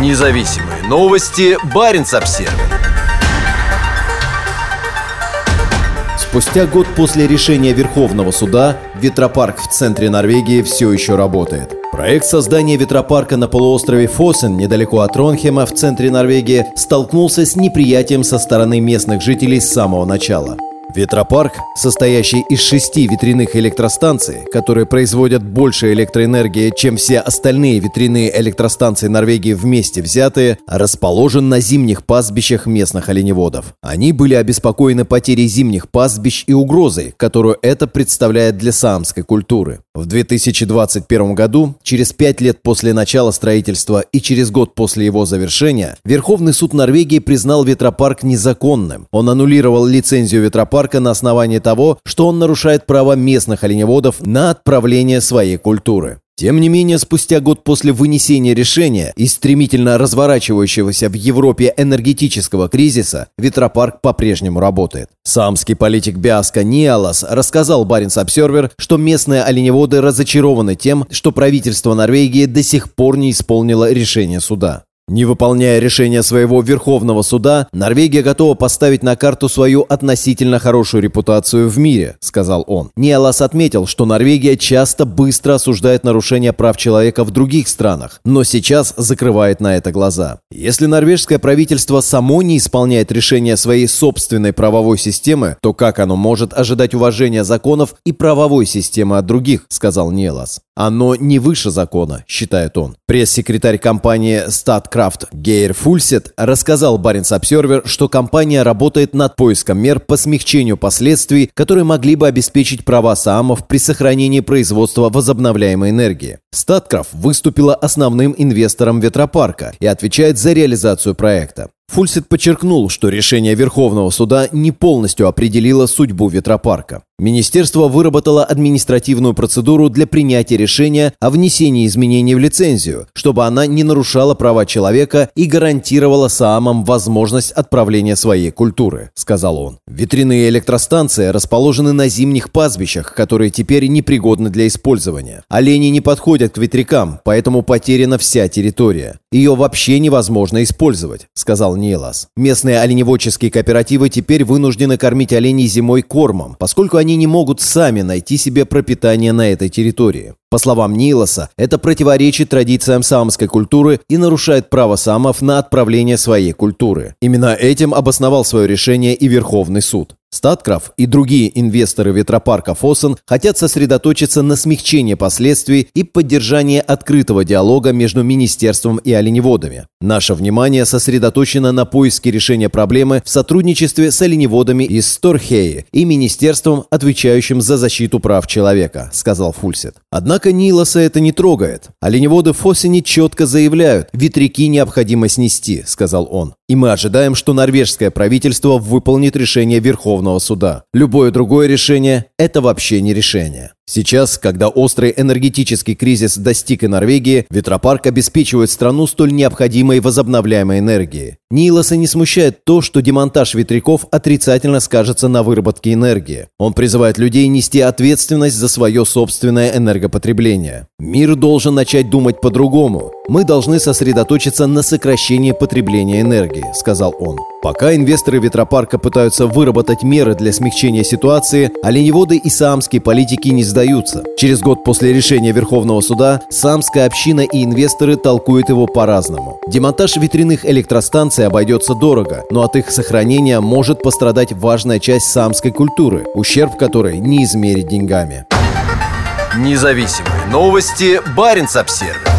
Независимые новости. Барин обсерва Спустя год после решения Верховного суда ветропарк в центре Норвегии все еще работает. Проект создания ветропарка на полуострове Фосен, недалеко от Ронхема, в центре Норвегии, столкнулся с неприятием со стороны местных жителей с самого начала. Ветропарк, состоящий из шести ветряных электростанций, которые производят больше электроэнергии, чем все остальные ветряные электростанции Норвегии вместе взятые, расположен на зимних пастбищах местных оленеводов. Они были обеспокоены потерей зимних пастбищ и угрозой, которую это представляет для саамской культуры. В 2021 году, через пять лет после начала строительства и через год после его завершения, Верховный суд Норвегии признал ветропарк незаконным. Он аннулировал лицензию ветропарка парка на основании того, что он нарушает право местных оленеводов на отправление своей культуры. Тем не менее, спустя год после вынесения решения и стремительно разворачивающегося в Европе энергетического кризиса, ветропарк по-прежнему работает. Самский политик Биаска Ниалас рассказал Баренц Обсервер, что местные оленеводы разочарованы тем, что правительство Норвегии до сих пор не исполнило решение суда. Не выполняя решения своего Верховного суда, Норвегия готова поставить на карту свою относительно хорошую репутацию в мире, сказал он. Ниалас отметил, что Норвегия часто быстро осуждает нарушения прав человека в других странах, но сейчас закрывает на это глаза. Если норвежское правительство само не исполняет решения своей собственной правовой системы, то как оно может ожидать уважения законов и правовой системы от других, сказал Ниалас. Оно не выше закона, считает он. Пресс-секретарь компании StatCraft Гейр Фульсет рассказал Баренц Обсервер, что компания работает над поиском мер по смягчению последствий, которые могли бы обеспечить права саамов при сохранении производства возобновляемой энергии. StatCraft выступила основным инвестором ветропарка и отвечает за реализацию проекта. Фульсит подчеркнул, что решение Верховного суда не полностью определило судьбу ветропарка. Министерство выработало административную процедуру для принятия решения о внесении изменений в лицензию, чтобы она не нарушала права человека и гарантировала Саамам возможность отправления своей культуры, сказал он. Ветряные электростанции расположены на зимних пастбищах, которые теперь непригодны для использования. Олени не подходят к ветрякам, поэтому потеряна вся территория. Ее вообще невозможно использовать, сказал Нилас. Местные оленеводческие кооперативы теперь вынуждены кормить оленей зимой кормом, поскольку они не могут сами найти себе пропитание на этой территории. По словам Нилоса, это противоречит традициям самской культуры и нарушает право самов на отправление своей культуры. Именно этим обосновал свое решение и Верховный суд. Статкраф и другие инвесторы ветропарка Фоссен хотят сосредоточиться на смягчении последствий и поддержании открытого диалога между министерством и оленеводами. Наше внимание сосредоточено на поиске решения проблемы в сотрудничестве с оленеводами из Сторхеи и министерством, отвечающим за защиту прав человека, сказал Фульсет. Однако Нилоса это не трогает. Оленеводы в Фоссене четко заявляют, ветряки необходимо снести, сказал он. И мы ожидаем, что норвежское правительство выполнит решение Верховного суда. Любое другое решение – это вообще не решение. Сейчас, когда острый энергетический кризис достиг и Норвегии, ветропарк обеспечивает страну столь необходимой возобновляемой энергией. Нилоса не смущает то, что демонтаж ветряков отрицательно скажется на выработке энергии. Он призывает людей нести ответственность за свое собственное энергопотребление. Мир должен начать думать по-другому. Мы должны сосредоточиться на сокращении потребления энергии, сказал он. Пока инвесторы ветропарка пытаются выработать меры для смягчения ситуации, оленеводы и саамские политики не сдаются. Через год после решения Верховного суда саамская община и инвесторы толкуют его по-разному. Демонтаж ветряных электростанций обойдется дорого, но от их сохранения может пострадать важная часть саамской культуры, ущерб которой не измерить деньгами. Независимые новости. Барин обсервис